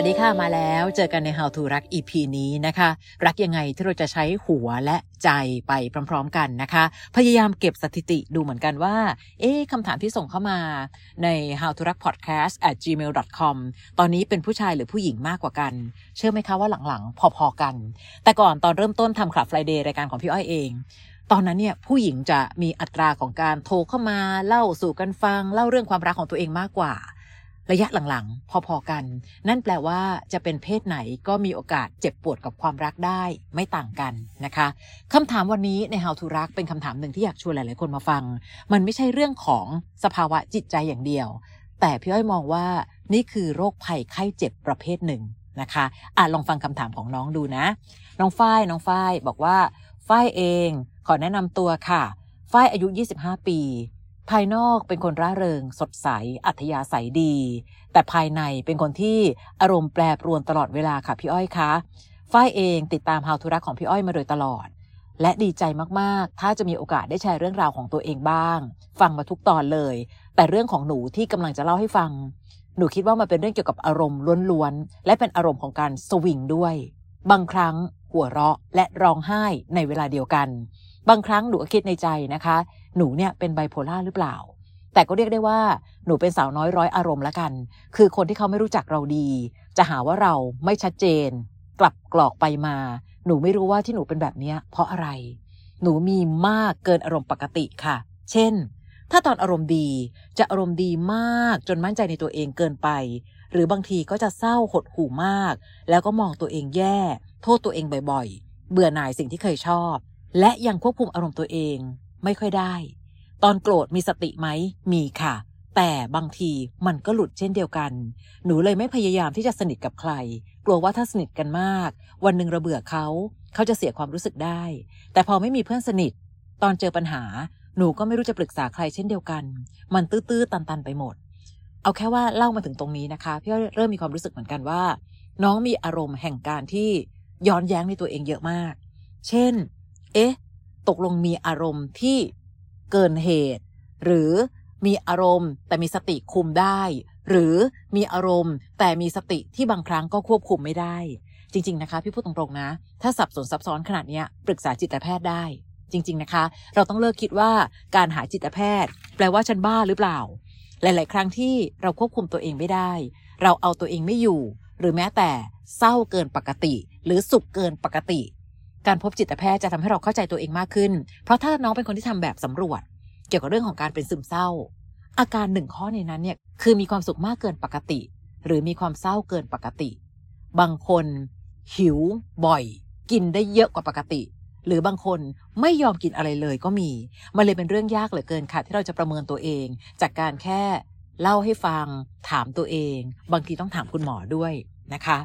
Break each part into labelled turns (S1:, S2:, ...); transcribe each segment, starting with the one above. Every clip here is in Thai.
S1: วัสดีค่ะมาแล้วเจอกันใน How to รัก EP นี้นะคะ รักยังไงที่เราจะใช้หัวและใจไปพร้อม ๆ กันนะคะ พยายามเก็บสถิติดูเหมือนกันว่า เอ๊คำถามที่ส่งเข้ามาใน how to รัก podcast at gmail com ตอนนี้เป็นผู้ชายหรือผู้หญิงมากกว่ากัน เชื่อไหมคะว่าหลังๆ พอๆกัน แต่ก่อนตอนเริ่มต้นทำคลับ Friday รายการของพี่อ้อยเองตอนนั้นเนี่ยผู้หญิงจะมีอัตราของการโทรเข้ามาเล่าสู่กันฟัง เล่าเรื่องความรักของตัวเองมากกว่า ระยะหลังๆพอๆกันนั่นแปลว่าจะเป็นเพศไหนก็มีโอกาสเจ็บปวดกับความรักได้ไม่ต่างกันนะคะคำถามวันนี้ใน How to รักเป็นคำถามหนึ่งที่อยากชวนหลาย ๆ คนมาฟัง มันไม่ใช่เรื่องของสภาวะจิตใจอย่างเดียว แต่พี่อ้อยมองว่านี่คือโรคภัยไข้เจ็บประเภทหนึ่งนะคะอะลองฟังคำถามของน้องดูนะ น้องฝ้ายน้องฝ้ายบอกว่าฝ้ายเอง ขอแนะนำตัวค่ะฝ้ายอายุ 25 ปี ภายนอกเป็นคนร่าเริง สดใส อัธยาศัยดี แต่ภายในเป็นคนที่อารมณ์แปรปรวนตลอดเวลาค่ะพี่อ้อยคะฝ้ายเองติดตาม How to รักของพี่อ้อยมาโดยตลอด และดีใจมากๆ ถ้าจะมีโอกาสได้แชร์เรื่องราวของตัวเองบ้าง ฟังมาทุกตอนเลย แต่เรื่องของหนูที่กำลังจะเล่าให้ฟัง หนูคิดว่ามันเป็นเรื่องเกี่ยวกับอารมณ์ล้วนๆ และเป็นอารมณ์ของการสวิงด้วย บางครั้งหัวเราะและร้องไห้ในเวลาเดียวกัน บางครั้งหนูก็คิดในใจนะคะ หนูเนี่ยเป็นไบโพล่าหรือเปล่า แต่ก็เรียกได้ว่าหนูเป็นสาวน้อยร้อยอารมณ์ละกัน คือคนที่เขาไม่รู้จักเราดี จะหาว่าเราไม่ชัดเจน กลับกรอกไปมา หนูไม่รู้ว่าที่หนูเป็นแบบนี้เพราะอะไร หนูมีมากเกินอารมณ์ปกติค่ะ เช่น ถ้าตอนอารมณ์ดีจะอารมณ์ดีมากจนมั่นใจในตัวเองเกินไป หรือบางทีก็จะเศร้าหดหู่มาก แล้วก็มองตัวเองแย่ โทษตัวเองบ่อยๆ เบื่อหน่ายสิ่งที่เคยชอบ และยังควบคุมอารมณ์ตัวเองไม่ค่อยได้ ตอนโกรธมีสติไหมมีค่ะ แต่บางทีมันก็หลุดเช่นเดียวกัน หนูเลยไม่พยายามที่จะสนิทกับใคร กลัวว่าถ้าสนิทกันมาก วันหนึ่งระเบื่อเขาเขาจะเสียความรู้สึกได้ แต่พอไม่มีเพื่อนสนิท ตอนเจอปัญหา หนูก็ไม่รู้จะปรึกษาใครเช่นเดียวกัน มันตื้อๆตันๆไปหมด เอาแค่ว่าเล่ามาถึงตรงนี้นะคะพี่เริ่มมีความรู้สึกเหมือนกันว่า น้องมีอารมณ์แห่งการที่ย้อนแย้งในตัวเองเยอะมาก เช่น เอ๊ะตกลงมีอารมณ์ที่เกินเหตุ หรือมีอารมณ์แต่มีสติคุมได้ หรือมีอารมณ์แต่มีสติที่บางครั้งก็ควบคุมไม่ได้ จริง ๆ นะคะพี่พูดตรงๆนะ ถ้าสับสนซับซ้อนขนาดนี้ปรึกษาจิตแพทย์ได้จริง ๆ นะคะ เราต้องเลิกคิดว่าการหาจิตแพทย์ แปลว่าฉันบ้าหรือเปล่า หลาย ๆ ครั้งที่เราควบคุมตัวเองไม่ได้ เราเอาตัวเองไม่อยู่ หรือแม้แต่เศร้าเกินปกติ หรือสุขเกินปกติ พบจิตแพทย์จะทำให้เราเข้าใจตัวเองมากขึ้น เพราะถ้าน้องเป็นคนที่ทำแบบสำรวจ เกี่ยวกับเรื่องของการเป็นซึมเศร้า อาการหนึ่งข้อในนั้นเนี่ยคือมีความสุขมากเกินปกติ หรือมีความเศร้าเกินปกติ บางคน หิว บ่อย กินได้เยอะกว่าปกติ หรือบางคนไม่ยอมกินอะไรเลยก็มี มันเลยเป็นเรื่องยากเหลือเกินค่ะ ที่เราจะประเมินตัวเอง จากการแค่เล่าให้ฟัง ถามตัวเอง บางทีต้องถามคุณหมอด้วยนะคะ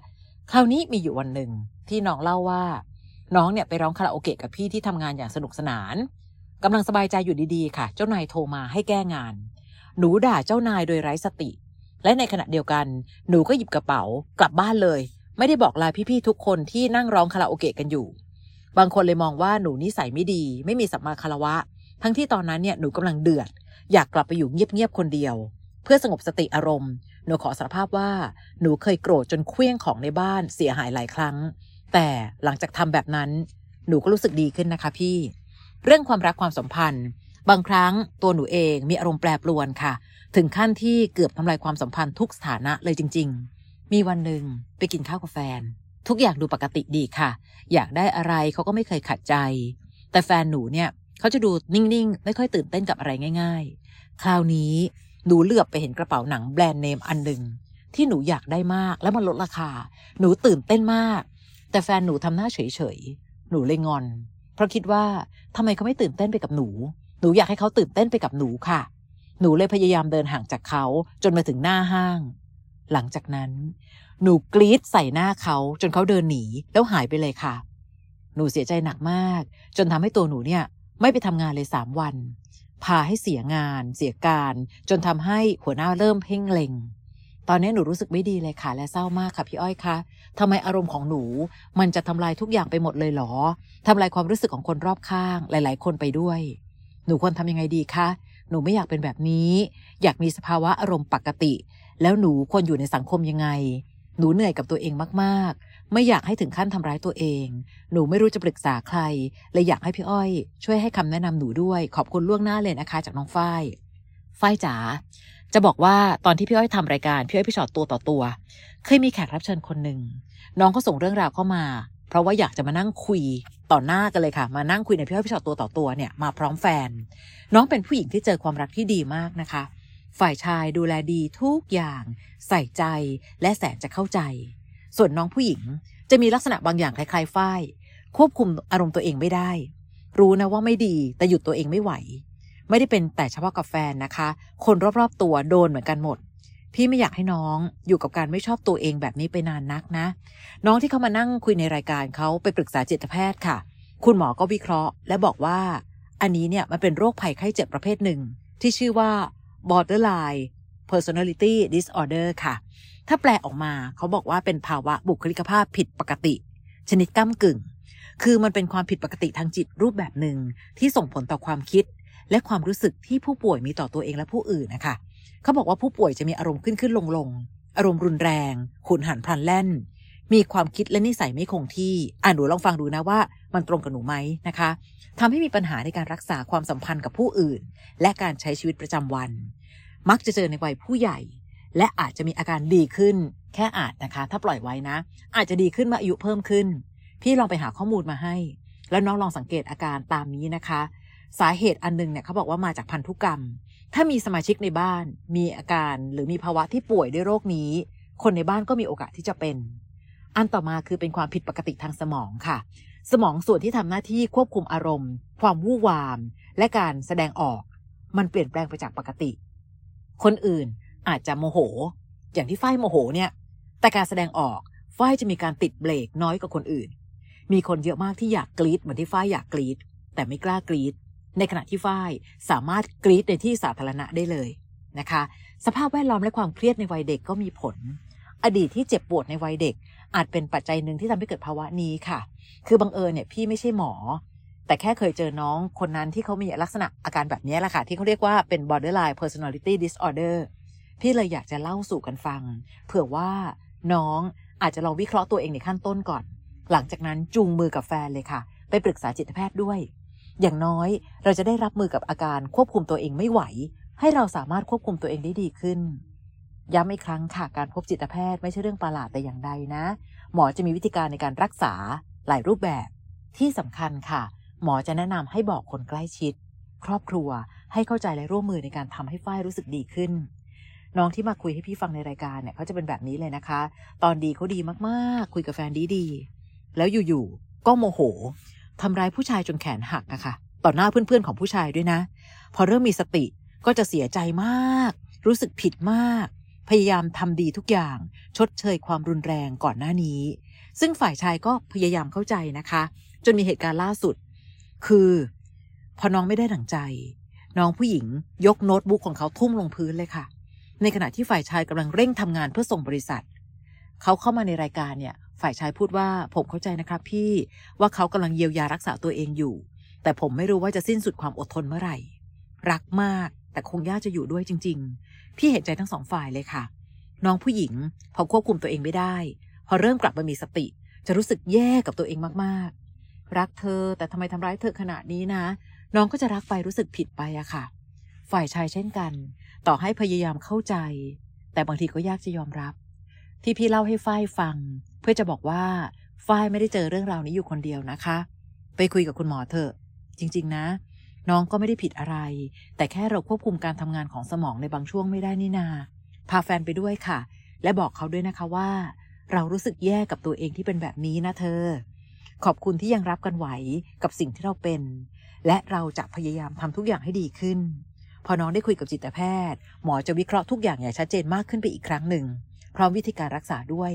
S1: คราวนี้มีอยู่วันหนึ่งที่น้องเล่าว่า น้องเนี่ยไปร้องคาราโอเกะกับพี่ที่ทำงานอย่างสนุกสนานกำลังสบายใจอยู่ดีๆค่ะ เจ้านายโทรมาให้แก้งาน หนูด่าเจ้านายโดยไร้สติ และในขณะเดียวกัน หนูก็หยิบกระเป๋ากลับบ้านเลย ไม่ได้บอกลาพี่ๆทุกคนที่นั่งร้องคาราโอเกะกันอยู่ บางคนเลยมองว่าหนูนิสัยไม่ดี ไม่มีสัมมาคารวะ ทั้งที่ตอนนั้นเนี่ยหนูกำลังเดือด อยากกลับไปอยู่เงียบๆคนเดียว เพื่อสงบสติอารมณ์ หนูขอสารภาพว่า หนูเคยโกรธจนเคลี้ยงของในบ้านเสียหายหลายครั้ง แต่หลังจากทำแบบนั้นหนูก็รู้สึกดีขึ้นนะคะพี่ เรื่องความรักความสัมพันธ์ บางครั้งตัวหนูเองมีอารมณ์แปรปรวนค่ะ ถึงขั้นที่เกือบทำลายความสัมพันธ์ทุกสถานะเลยจริง ๆ มีวันหนึ่งไปกินข้าวกับแฟน ทุกอย่างดูปกติดีค่ะ อยากได้อะไรเขาก็ไม่เคยขัดใจ แต่แฟนหนูเนี่ยเขาจะดูนิ่งๆ ไม่ค่อยตื่นเต้นกับอะไรง่าย ๆ คราวนี้หนูเหลือบไปเห็นกระเป๋าหนังแบรนด์เนมอันหนึ่งที่หนูอยากได้มากแล้วมันลดราคา หนูตื่นเต้นมาก แต่แฟนหนูทำหน้าเฉยๆหนูเลยงอนเพราะคิดว่าทำไมเขาไม่ตื่นเต้นไปกับหนู หนูอยากให้เขาตื่นเต้นไปกับหนูค่ะ หนูเลยพยายามเดินห่างจากเขาจนมาถึงหน้าห้าง หลังจากนั้น หนูกรีดใส่หน้าเขาจนเขาเดินหนีแล้วหายไปเลยค่ะ หนูเสียใจหนักมาก จนทำให้ตัวหนูเนี่ยไม่ไปทำงานเลยสามวัน พาให้เสียงาน เสียการ จนทำให้หัวหน้าเริ่มเพ่งเล็ง ตอนนี้หนูรู้สึกไม่ดีเลยค่ะและเศร้ามากค่ะพี่อ้อยคะทำไมอารมณ์ของหนูมันจะทำลายทุกอย่างไปหมดเลยเหรอทำลายความรู้สึกของคนรอบข้างหลาย ๆ คนไปด้วย หนูควรทำยังไงดีคะหนูไม่อยากเป็นแบบนี้ อยากมีสภาวะอารมณ์ปกติ แล้วหนูควรอยู่ในสังคมยังไง หนูเหนื่อยกับตัวเองมาก ๆ ไม่อยากให้ถึงขั้นทำร้ายตัวเอง หนูไม่รู้จะปรึกษาใครเลยอยากให้พี่อ้อย ช่วยให้คำแนะนำหนูด้วย ขอบคุณล่วงหน้าเลยนะคะ จากน้องฝ้ายฝ้ายจ๋า จะบอกว่าตอนที่พี่อ้อยทำรายการพี่อ้อยพี่ชอตตัวต่อตัว เคยมีแขกรับเชิญคนหนึ่งน้องก็ส่งเรื่องราวเข้ามา เพราะว่าอยากจะมานั่งคุยต่อหน้ากันเลยค่ะ มานั่งคุยในพี่อ้อยพี่ชอตตัวต่อตัวเนี่ยมาพร้อมแฟน น้องเป็นผู้หญิงที่เจอความรักที่ดีมากนะคะ ฝ่ายชายดูแลดีทุกอย่าง ใส่ใจและแสนจะเข้าใจ ส่วนน้องผู้หญิงจะมีลักษณะบางอย่างคล้ายๆฝ้ายควบคุมอารมณ์ตัวเองไม่ได้ รู้นะว่าไม่ดีแต่หยุดตัวเองไม่ไหว ไม่ได้เป็นแต่เฉพาะกับแฟนนะคะ คนรอบๆตัวโดนเหมือนกันหมด พี่ไม่อยากให้น้องอยู่กับการไม่ชอบตัวเองแบบนี้ไปนานนักนะ น้องที่เขามานั่งคุยในรายการเขาไปปรึกษาจิตแพทย์ค่ะ คุณหมอก็วิเคราะห์ และบอกว่า อันนี้เนี่ยมันเป็นโรคภัยไข้เจ็บประเภทหนึ่ง ที่ชื่อว่า borderline personality disorder ค่ะ ถ้าแปลออกมาเขาบอกว่าเป็นภาวะบุคลิกภาพผิดปกติ ชนิดก้ากึ่ง คือมันเป็นความผิดปกติทางจิตรูปแบบหนึ่งที่ส่งผลต่อความคิด และความรู้สึกที่ผู้ป่วยมีต่อตัวเองและผู้อื่นนะคะเขาบอกว่าผู้ป่วยจะมีอารมณ์ขึ้นขึ้นลงลงอารมณ์รุนแรง ขุนหันพลันแล่น มีความคิดและนิสัยไม่คงที่อ่านหนูลองฟังดูนะว่า มันตรงกับหนูไหมนะคะทำให้มีปัญหาในการรักษาความสัมพันธ์กับผู้อื่น และการใช้ชีวิตประจำวัน มักจะเจอในวัยผู้ใหญ่ และอาจจะมีอาการดีขึ้น แค่อาจนะคะ ถ้าปล่อยไว้นะ อาจจะดีขึ้นมาอายุเพิ่มขึ้น พี่ลองไปหาข้อมูลมาให้ แล้วน้องลองสังเกตอาการตามนี้นะคะ สาเหตุอันนึงเนี่ยเขาบอกว่ามาจากพันธุกรรม ถ้ามีสมาชิกในบ้านมีอาการหรือมีภาวะที่ป่วยด้วยโรคนี้ คนในบ้านก็มีโอกาสที่จะเป็น อันต่อมาคือเป็นความผิดปกติทางสมองค่ะ สมองส่วนที่ทำหน้าที่ควบคุมอารมณ์ ความวู่วาม และการแสดงออก มันเปลี่ยนแปลงไปจากปกติ คนอื่นอาจจะโมโห อย่างที่ฝ้ายโมโหเนี่ย แต่การแสดงออกฝ้ายจะมีการติดเบรกน้อยกว่าคนอื่น มีคนเยอะมากที่อยากกรีดเหมือนที่ฝ้ายอยากกรีดแต่ไม่กล้ากรีด ในขณะที่ฝ้ายสามารถกรีดในที่สาธารณะได้เลยนะคะ สภาพแวดล้อมและความเครียดในวัยเด็กก็มีผล อดีตที่เจ็บปวดในวัยเด็ก อาจเป็นปัจจัยหนึ่งที่ทำให้เกิดภาวะนี้ค่ะ คือบังเอิญเนี่ยพี่ไม่ใช่หมอ แต่แค่เคยเจอน้องคนนั้นที่เขามีลักษณะอาการแบบนี้แหละค่ะ ที่เขาเรียกว่าเป็น borderline personality disorder พี่เลยอยากจะเล่าสู่กันฟัง เผื่อว่าน้องอาจจะลองวิเคราะห์ตัวเองในขั้นต้นก่อน หลังจากนั้นจูงมือกับแฟนเลยค่ะ ไปปรึกษาจิตแพทย์ด้วย อย่างน้อยเราจะได้รับมือกับอาการควบคุมตัวเองไม่ไหว ให้เราสามารถควบคุมตัวเองได้ดีขึ้น ย้ำอีกครั้งค่ะการพบจิตแพทย์ไม่ใช่เรื่องประหลาดแต่อย่างใดนะ หมอจะมีวิธีการในการรักษาหลายรูปแบบ ที่สำคัญค่ะ หมอจะแนะนำให้บอกคนใกล้ชิด ครอบครัวให้เข้าใจและร่วมมือในการทำให้ฝ้ายรู้สึกดีขึ้น น้องที่มาคุยให้พี่ฟังในรายการเนี่ยเขาจะเป็นแบบนี้เลยนะคะ ตอนดีเขาดีมากๆ คุยกับแฟนดีๆแล้วอยู่ๆก็โมโห ทำร้ายผู้ชายจนแขนหักอะค่ะต่อหน้าเพื่อนๆของผู้ชายด้วยนะ พอเริ่มมีสติก็จะเสียใจมาก รู้สึกผิดมาก พยายามทำดีทุกอย่าง ชดเชยความรุนแรงก่อนหน้านี้ ซึ่งฝ่ายชายก็พยายามเข้าใจนะคะ จนมีเหตุการณ์ล่าสุด คือ พอน้องไม่ได้ดังใจ น้องผู้หญิงยกโน้ตบุ๊กของเขาทุ่มลงพื้นเลยค่ะ ในขณะที่ฝ่ายชายกำลังเร่งทำงานเพื่อส่งบริษัท เขาเข้ามาในรายการเนี่ย ฝ่ายชายพูดว่าผมเข้าใจนะครับพี่ว่าเขากำลังเยียวยารักษาตัวเองอยู่ แต่ผมไม่รู้ว่าจะสิ้นสุดความอดทนเมื่อไหร่ รักมากแต่คงยากจะอยู่ด้วยจริง ๆ พี่เห็นใจทั้งสองฝ่ายเลยค่ะ น้องผู้หญิง พอควบคุมตัวเองไม่ได้ พอเริ่มกลับมามีสติ จะรู้สึกแย่กับตัวเองมากๆ รักเธอแต่ทำไมทำร้ายเธอขนาดนี้นะ น้องก็จะรักไปรู้สึกผิดไปอะค่ะ ฝ่ายชายเช่นกัน ต่อให้พยายามเข้าใจ แต่บางทีก็ยากจะยอมรับ ที่พี่เล่าให้ฝ้ายฟัง เพื่อจะบอกว่าฝ้ายไม่ได้เจอเรื่องราวนี้อยู่คนเดียวนะคะ ไปคุยกับคุณหมอเถอะ จริง ๆ นะ น้องก็ไม่ได้ผิดอะไร แต่แค่เราควบคุมการทำงานของสมองในบางช่วงไม่ได้นี่นา พาแฟนไปด้วยค่ะ และบอกเขาด้วยนะคะว่า เรารู้สึกแย่กับตัวเองที่เป็นแบบนี้นะเธอ ขอบคุณที่ยังรับกันไหวกับสิ่งที่เราเป็น และเราจะพยายามทำทุกอย่างให้ดีขึ้น พอน้องได้คุยกับจิตแพทย์ หมอจะวิเคราะห์ทุกอย่างอย่างชัดเจนมากขึ้นไปอีกครั้งหนึ่ง พร้อมวิธีการรักษาด้วย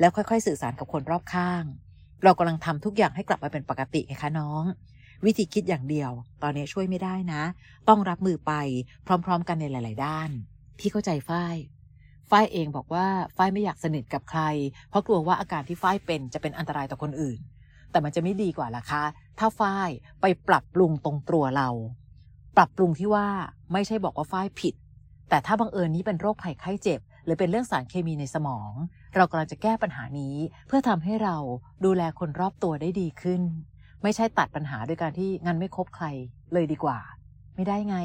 S1: แล้วค่อยๆ สื่อสารกับคนรอบข้าง เรากำลังทำทุกอย่างให้กลับมาเป็นปกติไงคะน้อง วิธีคิดอย่างเดียว ตอนนี้ช่วยไม่ได้นะ ต้องรับมือไปพร้อม ๆ กันในหลาย ๆ ด้าน พี่เข้าใจฝ้ายฝ้ายเองบอกว่าฝ้ายไม่อยากสนิทกับใคร เพราะกลัวว่าอาการที่ฝ้ายเป็นจะเป็นอันตรายต่อคนอื่น แต่มันจะไม่ดีกว่าล่ะคะ ถ้าฝ้ายไปปรับปรุงตรงตัวเรา ปรับปรุงที่ว่าไม่ใช่บอกว่าฝ้ายผิด แต่ถ้าบังเอิญนี้เป็นโรคภัยไข้เจ็บ รือเป็นเรื่องสารเคมีในสมอง เรากำลังจะแก้ปัญหานี้ เพื่อทำให้เราดูแลคนรอบตัวได้ดีขึ้น ไม่ใช่ตัดปัญหาด้วยการที่งั้นไม่คบใครเลยดีกว่า ไม่ได้ไง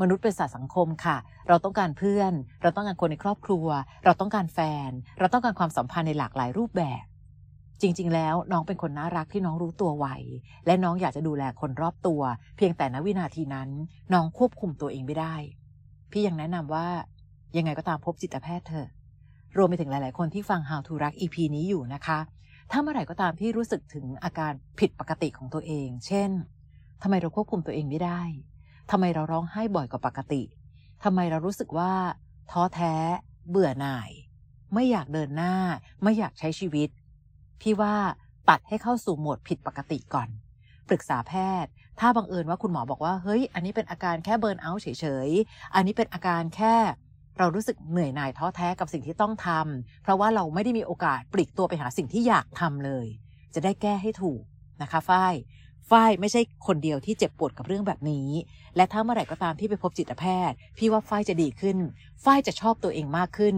S1: มนุษย์เป็นสัตว์สังคมค่ะ เราต้องการเพื่อน เราต้องการคนในครอบครัว เราต้องการแฟน เราต้องการความสัมพันธ์ในหลากหลายรูปแบบ จริง ๆ แล้วน้องเป็นคนน่ารักที่น้องรู้ตัวไวและน้องอยากจะดูแลคนรอบตัว เพียงแต่ณวินาทีนั้น น้องควบคุมตัวเองไม่ได้พี่ยังแนะนำว่า ยังไงก็ตามพบจิตแพทย์เถอะรวมไปถึงหลาย ๆ คนที่ฟัง How to รัก EP นี้อยู่นะคะ ถ้าเมื่อไหร่ก็ตามที่รู้สึกถึงอาการผิดปกติของตัวเอง เช่นทำไมเราควบคุมตัวเองไม่ได้ทำไมเราร้องไห้บ่อยกว่าปกติทำไมเรารู้สึกว่าท้อแท้ เบื่อหน่าย ไม่อยากเดินหน้า ไม่อยากใช้ชีวิต พี่ว่าตัดให้เข้าสู่โหมดผิดปกติก่อน ปรึกษาแพทย์ ถ้าบังเอิญว่าคุณหมอบอกว่า เฮ้ย อันนี้เป็นอาการแค่เบิร์นเอาท์เฉยๆ อันนี้เป็นอาการแค่ เรารู้สึกเหนื่อยหน่ายท้อแท้กับสิ่งที่ต้องทำเพราะว่าเราไม่ได้มีโอกาสปลีกตัวไปหาสิ่งที่อยากทำเลย จะได้แก้ให้ถูกนะคะฝ้ายฝ้ายไม่ใช่คนเดียวที่เจ็บปวดกับเรื่องแบบนี้ และถ้าเมื่อไหร่ก็ตามที่ไปพบจิตแพทย์ พี่ว่าฝ้ายจะดีขึ้น ฝ้ายจะชอบตัวเองมากขึ้น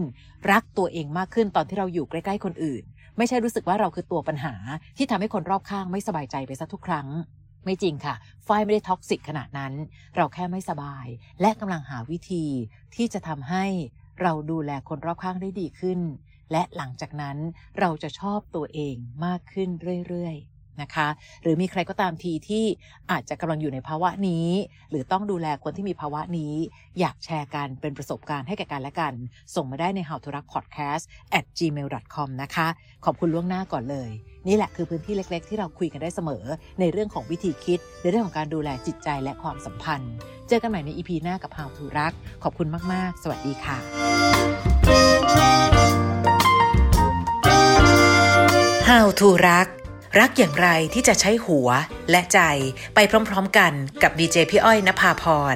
S1: รักตัวเองมากขึ้นตอนที่เราอยู่ใกล้ๆคนอื่น ไม่ใช่รู้สึกว่าเราคือตัวปัญหาที่ทำให้คนรอบข้างไม่สบายใจไปซะทุกครั้ง ไม่จริงค่ะฝ้ายไม่ได้ toxic ขนาดนั้น เราแค่ไม่สบาย และกำลังหาวิธีที่จะทำให้เราดูแลคนรอบข้างได้ดีขึ้น และหลังจากนั้นเราจะชอบตัวเองมากขึ้นเรื่อยๆนะคะ หรือมีใครก็ตามทีที่อาจจะกำลังอยู่ในภาวะนี้ หรือต้องดูแลคนที่มีภาวะนี้ อยากแชร์กันเป็นประสบการณ์ให้แก่กันและกัน ส่งมาได้ใน how to รัก podcast at gmail com นะคะ ขอบคุณล่วงหน้าก่อนเลย นี่แหละคือพื้นที่เล็ก ๆ ที่เราคุยกันได้เสมอ ในเรื่องของวิธีคิด ในเรื่องของการดูแลจิตใจและความสัมพันธ์ เจอกันใหม่ใน EP หน้ากับ how to รัก ขอบคุณมาก ๆ สวัสดีค่ะ
S2: How to รัก รักอย่างไรที่จะใช้หัวและใจไปพร้อมๆกันกับดีเจพี่อ้อยนภาพร